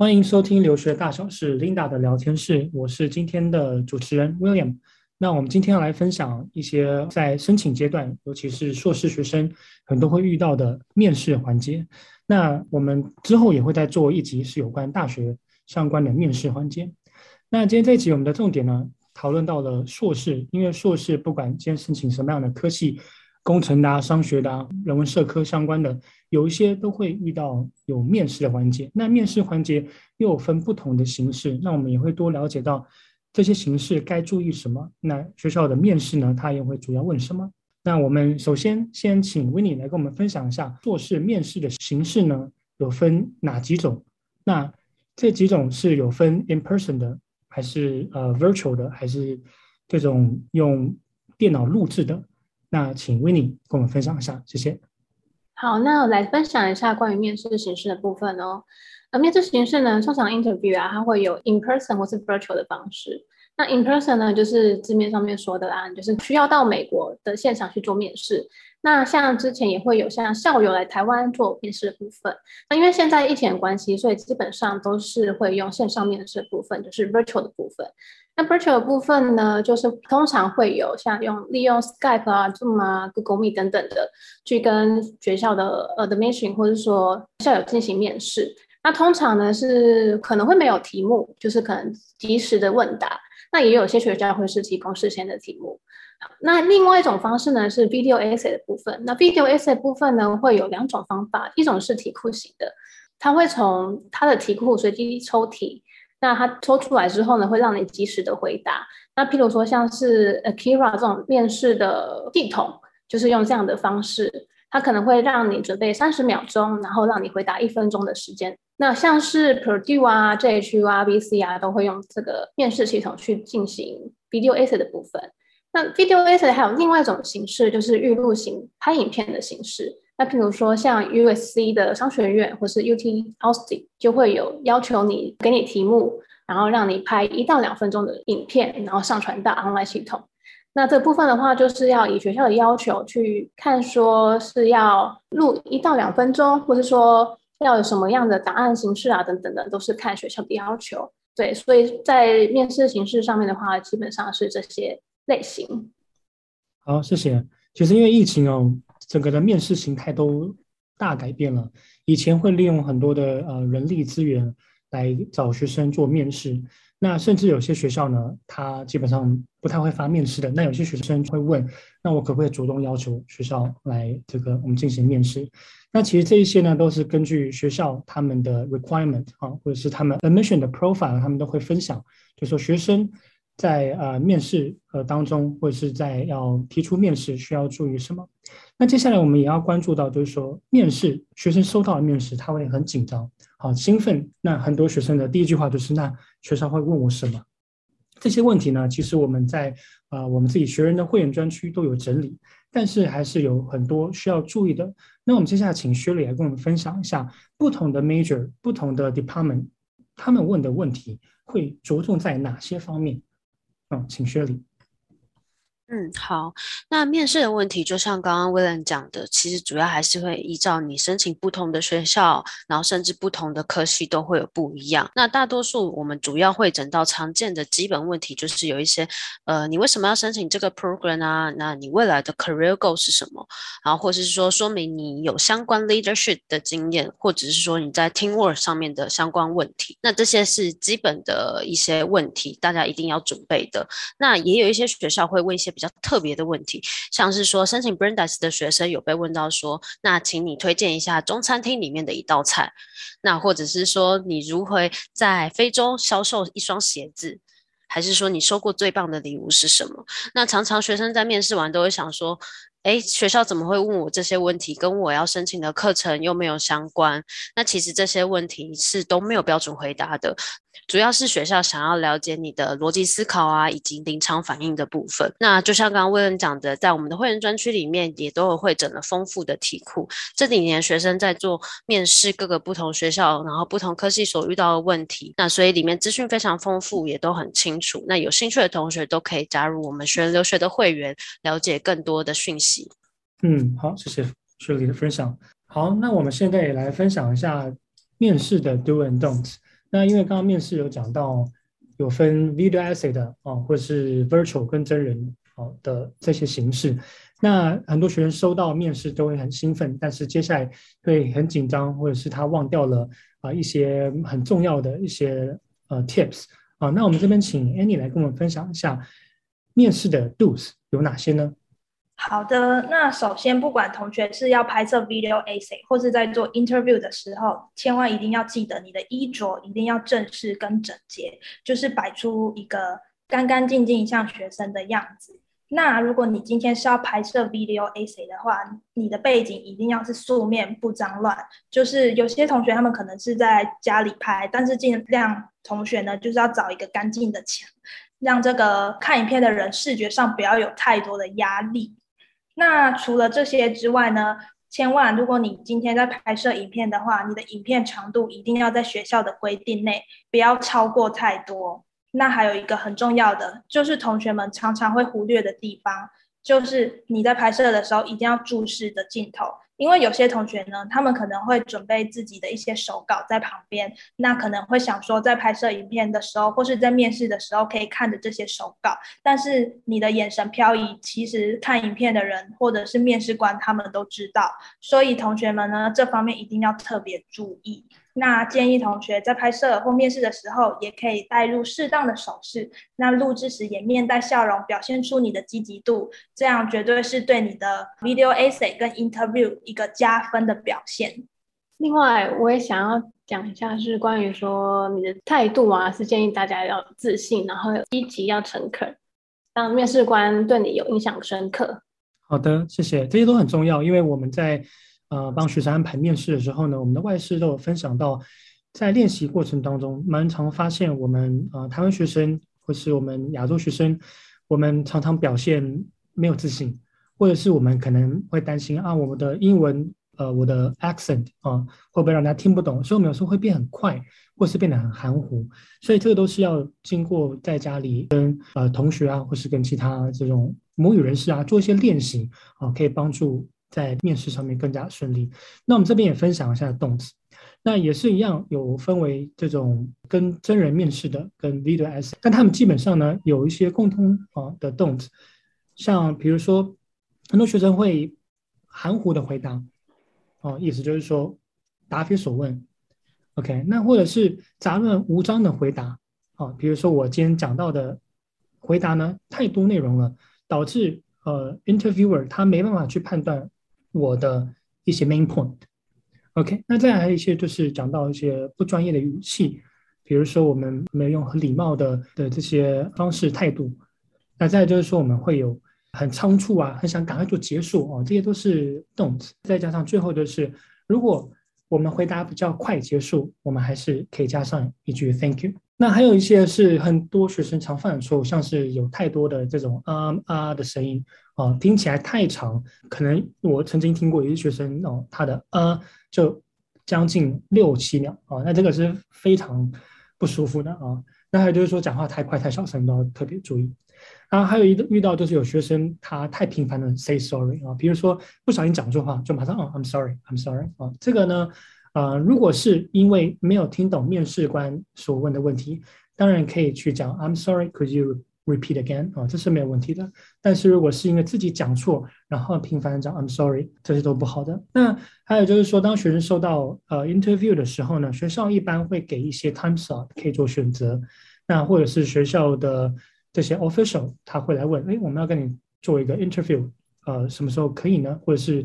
欢迎收听留学大小事 Linda 的聊天室，我是今天的主持人 William。那我们今天要来分享一些在申请阶段，尤其是硕士学生很多会遇到的面试环节。那我们之后也会再做一集是有关大学相关的面试环节。那今天这一集我们的重点呢，讨论到了硕士，因为硕士不管今天申请什么样的科系。工程的啊、商学的啊、人文社科相关的，有一些都会遇到有面试的环节。那面试环节又分不同的形式，那我们也会多了解到这些形式该注意什么。那学校的面试呢，他也会主要问什么？那我们首先先请 Winnie 来跟我们分享一下硕士面试的形式呢，有分哪几种？那这几种是有分 in person 的，还是呃 virtual 的，还是这种用电脑录制的？那请 Winnie 跟我们分享一下，谢谢。好，那我来分享一下关于面试形式的部分哦。呃，面试形式呢，通常 interview 啊，它会有 in person 或是 virtual 的方式。那 in person 呢，就是字面上面说的啦，就是需要到美国的现场去做面试。那像之前也会有像校友来台湾做面试的部分。那因为现在疫情的关系，所以基本上都是会用线上面试的部分，就是 virtual 的部分。那 virtual 的部分呢，就是通常会有像用利用 Skype 啊、Zoom 啊、Google Meet 等等的，去跟学校的 admission 或者说校友进行面试。那通常呢是可能会没有题目，就是可能即时的问答。那也有些学校会是提供事先的题目。那另外一种方式呢是 video essay 的部分。那 video essay 部分呢会有两种方法，一种是题库型的，它会从它的题库随机抽题。那他抽出来之后呢，会让你及时的回答。那譬如说像是 Akira 这种面试的系统，就是用这样的方式，它可能会让你准备三十秒钟，然后让你回答一分钟的时间。那像是 Purdue 啊、JHU 啊、VC 啊，都会用这个面试系统去进行 video essay 的部分。那 video essay 还有另外一种形式，就是预录型拍影片的形式。那譬如说，像 USC 的商学院或是 UT Austin 就会有要求你给你题目，然后让你拍一到两分钟的影片，然后上传到 online 系统。那这部分的话，就是要以学校的要求去看，说是要录一到两分钟，或是说要有什么样的档案形式啊，等等的，都是看学校的要求。对，所以在面试形式上面的话，基本上是这些类型。好，谢谢。其实因为疫情哦。整个的面试形态都大改变了。以前会利用很多的呃人力资源来找学生做面试，那甚至有些学校呢，他基本上不太会发面试的。那有些学生会问，那我可不可以主动要求学校来这个我们进行面试？那其实这一些呢，都是根据学校他们的 requirement 啊，或者是他们 admission 的 profile，他们都会分享，就说学生在呃面试呃当中，或者是在要提出面试需要注意什么。那接下来我们也要关注到，就是说面试学生收到的面试，他会很紧张，好兴奋。那很多学生的第一句话就是：那学生会问我什么？这些问题呢，其实我们在啊、呃、我们自己学人的会员专区都有整理，但是还是有很多需要注意的。那我们接下来请薛里来跟我们分享一下不同的 major、不同的 department，他们问的问题会着重在哪些方面？嗯，请薛里。嗯，好。那面试的问题，就像刚刚 William 讲的，其实主要还是会依照你申请不同的学校，然后甚至不同的科系都会有不一样。那大多数我们主要会诊到常见的基本问题，就是有一些，呃，你为什么要申请这个 program 啊？那你未来的 career goal 是什么？然后或者是说，说明你有相关 leadership 的经验，或者是说你在 teamwork 上面的相关问题。那这些是基本的一些问题，大家一定要准备的。那也有一些学校会问一些。比较特别的问题，像是说申请 Brandeis 的学生有被问到说，那请你推荐一下中餐厅里面的一道菜，那或者是说你如何在非洲销售一双鞋子，还是说你收过最棒的礼物是什么？那常常学生在面试完都会想说，诶，学校怎么会问我这些问题？跟我要申请的课程又没有相关？那其实这些问题是都没有标准回答的。主要是学校想要了解你的逻辑思考啊，以及临场反应的部分。那就像刚刚威恩讲的，在我们的会员专区里面，也都有会整了丰富的题库。这几年学生在做面试各个不同学校，然后不同科系所遇到的问题，那所以里面资讯非常丰富，也都很清楚。那有兴趣的同学都可以加入我们学留学的会员，了解更多的讯息。嗯，好，谢谢雪莉的分享。好，那我们现在也来分享一下面试的 Do and Don't。那因为刚刚面试有讲到有分 video essay 的啊，或是 virtual 跟真人啊的这些形式。那很多学生收到面试都会很兴奋，但是接下来会很紧张，或者是他忘掉了啊一些很重要的一些呃 tips 啊。那我们这边请 Annie 来跟我们分享一下面试的 do's 有哪些呢？好的，那首先不管同学是要拍摄 video essay 或是在做 interview 的时候，千万一定要记得你的衣着一定要正式跟整洁，就是摆出一个干干净净像学生的样子。那如果你今天是要拍摄 video essay 的话，你的背景一定要是素面不脏乱。就是有些同学他们可能是在家里拍，但是尽量同学呢就是要找一个干净的墙，让这个看影片的人视觉上不要有太多的压力。那除了这些之外呢，千万如果你今天在拍摄影片的话，你的影片长度一定要在学校的规定内，不要超过太多。那还有一个很重要的，就是同学们常常会忽略的地方，就是你在拍摄的时候一定要注视着镜头。因为有些同学呢，他们可能会准备自己的一些手稿在旁边，那可能会想说，在拍摄影片的时候，或是在面试的时候，可以看着这些手稿。但是你的眼神飘移，其实看影片的人或者是面试官他们都知道，所以同学们呢，这方面一定要特别注意。那建议同学在拍摄或面试的时候，也可以带入适当的手势。那录制时也面带笑容，表现出你的积极度，这样绝对是对你的 video essay 跟 interview 一个加分的表现。另外，我也想要讲一下，是关于说你的态度啊，是建议大家要自信，然后积极，要诚恳，让面试官对你有印象深刻。好的，谢谢，这些都很重要，因为我们在。呃，帮学生安排面试的时候呢，我们的外事都有分享到，在练习过程当中，蛮常发现我们呃台湾学生或是我们亚洲学生，我们常常表现没有自信，或者是我们可能会担心啊，我们的英文呃我的 accent 啊会不会让大家听不懂，所以我们有时候会变很快，或是变得很含糊，所以这个都是要经过在家里跟呃同学啊，或是跟其他这种母语人士啊做一些练习啊，可以帮助。在面试上面更加顺利。那我们这边也分享一下动词，那也是一样，有分为这种跟真人面试的跟 video s，但他们基本上呢有一些共通啊的动词，像比如说很多学生会含糊的回答，哦，意思就是说答非所问，OK，那或者是杂乱无章的回答，啊，比如说我今天讲到的回答呢太多内容了，导致呃 interviewer 他没办法去判断。我的一些 main point，OK，那再还有一些就是讲到一些不专业的语气，比如说我们没有用很礼貌的的这些方式态度，那再就是说我们会有很仓促啊，很想赶快做结束啊，这些都是 don't。再加上最后就是，如果我们回答比较快结束，我们还是可以加上一句 thank you。那还有一些是很多学生常犯的错误，像是有太多的这种啊啊的声音啊，听起来太长。可能我曾经听过有些学生哦，他的啊就将近六七秒啊，那这个是非常不舒服的啊。那还有就是说讲话太快太小声都要特别注意。然后还有一个遇到就是有学生他太频繁的 say sorry 啊，比如说不小心讲错话就马上哦 I'm sorry I'm sorry 啊，这个呢。呃，如果是因为没有听懂面试官所问的问题，当然可以去讲 I'm sorry, could you repeat again？啊、这是没有问题的。但是如果是因为自己讲错，然后频繁的讲 I'm sorry，这些都不好的。那还有就是说，当学生收到呃 interview 的时候呢，学校一般会给一些 time slot 可以做选择。那或者是学校的这些 official 他会来问，哎，我们要跟你做一个 interview，呃，什么时候可以呢？或者是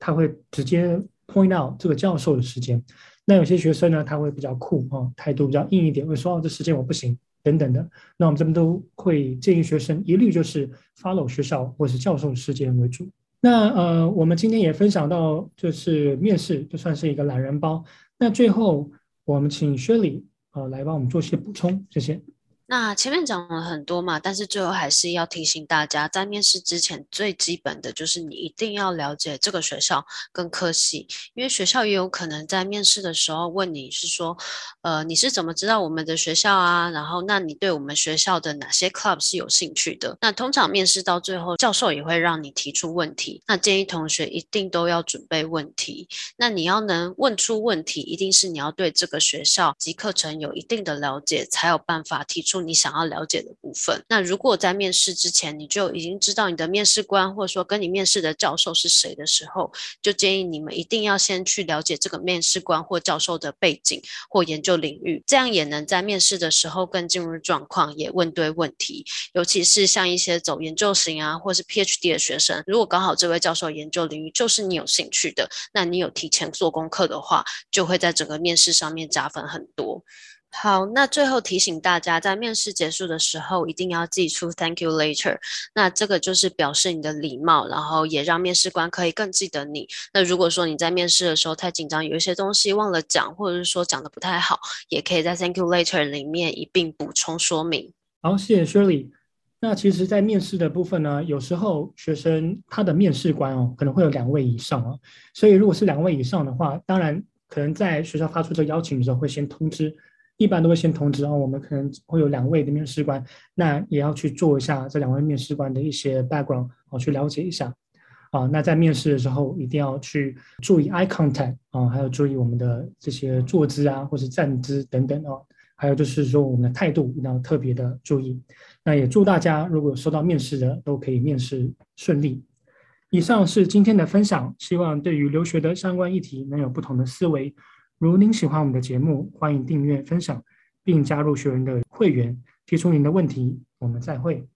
他会直接。Point out 这个教授的时间，那有些学生呢，他会比较酷哦，态度比较硬一点，会说哦，这时间我不行等等的。那我们这边都会建议学生一律就是 follow 学校或是教授的时间为主。那呃，我们今天也分享到，就是面试就算是一个懒人包。那最后我们请 Shirley 呃来帮我们做些补充，谢谢。那前面讲了很多嘛，但是最后还是要提醒大家，在面试之前，最基本的就是你一定要了解这个学校跟科系，因为学校也有可能在面试的时候问你是说，呃，你是怎么知道我们的学校啊？然后，那你对我们学校的哪些 club 是有兴趣的？那通常面试到最后，教授也会让你提出问题，那建议同学一定都要准备问题。那你要能问出问题，一定是你要对这个学校及课程有一定的了解，才有办法提出。你想要了解的部分。那如果在面试之前你就已经知道你的面试官或者说跟你面试的教授是谁的时候，就建议你们一定要先去了解这个面试官或教授的背景或研究领域，这样也能在面试的时候更进入状况，也问对问题。尤其是像一些走研究型啊，或是 PhD 的学生，如果刚好这位教授研究领域就是你有兴趣的，那你有提前做功课的话，就会在整个面试上面加分很多。好，那最后提醒大家，在面试结束的时候，一定要寄出 Thank you later。那这个就是表示你的礼貌，然后也让面试官可以更记得你。那如果说你在面试的时候太紧张，有一些东西忘了讲，或者是说讲得不太好，也可以在 Thank you later 里面一并补充说明。好，谢谢 Shirley。那其实，在面试的部分呢，有时候学生他的面试官哦，可能会有两位以上哦。所以如果是两位以上的话，当然可能在学校发出这邀请的时候，会先通知。一般都会先通知哦，我们可能会有两位的面试官，那也要去做一下这两位面试官的一些 background 哦，去了解一下啊。那在面试的时候一定要去注意 eye contact 啊，还有注意我们的这些坐姿啊，或是站姿等等哦。还有就是说我们的态度一定要特别的注意。那也祝大家如果收到面试的都可以面试顺利。以上是今天的分享，希望对于留学的相关议题能有不同的思维。如您喜欢我们的节目，欢迎订阅、分享，并加入学员的会员，提出您的问题。我们再会。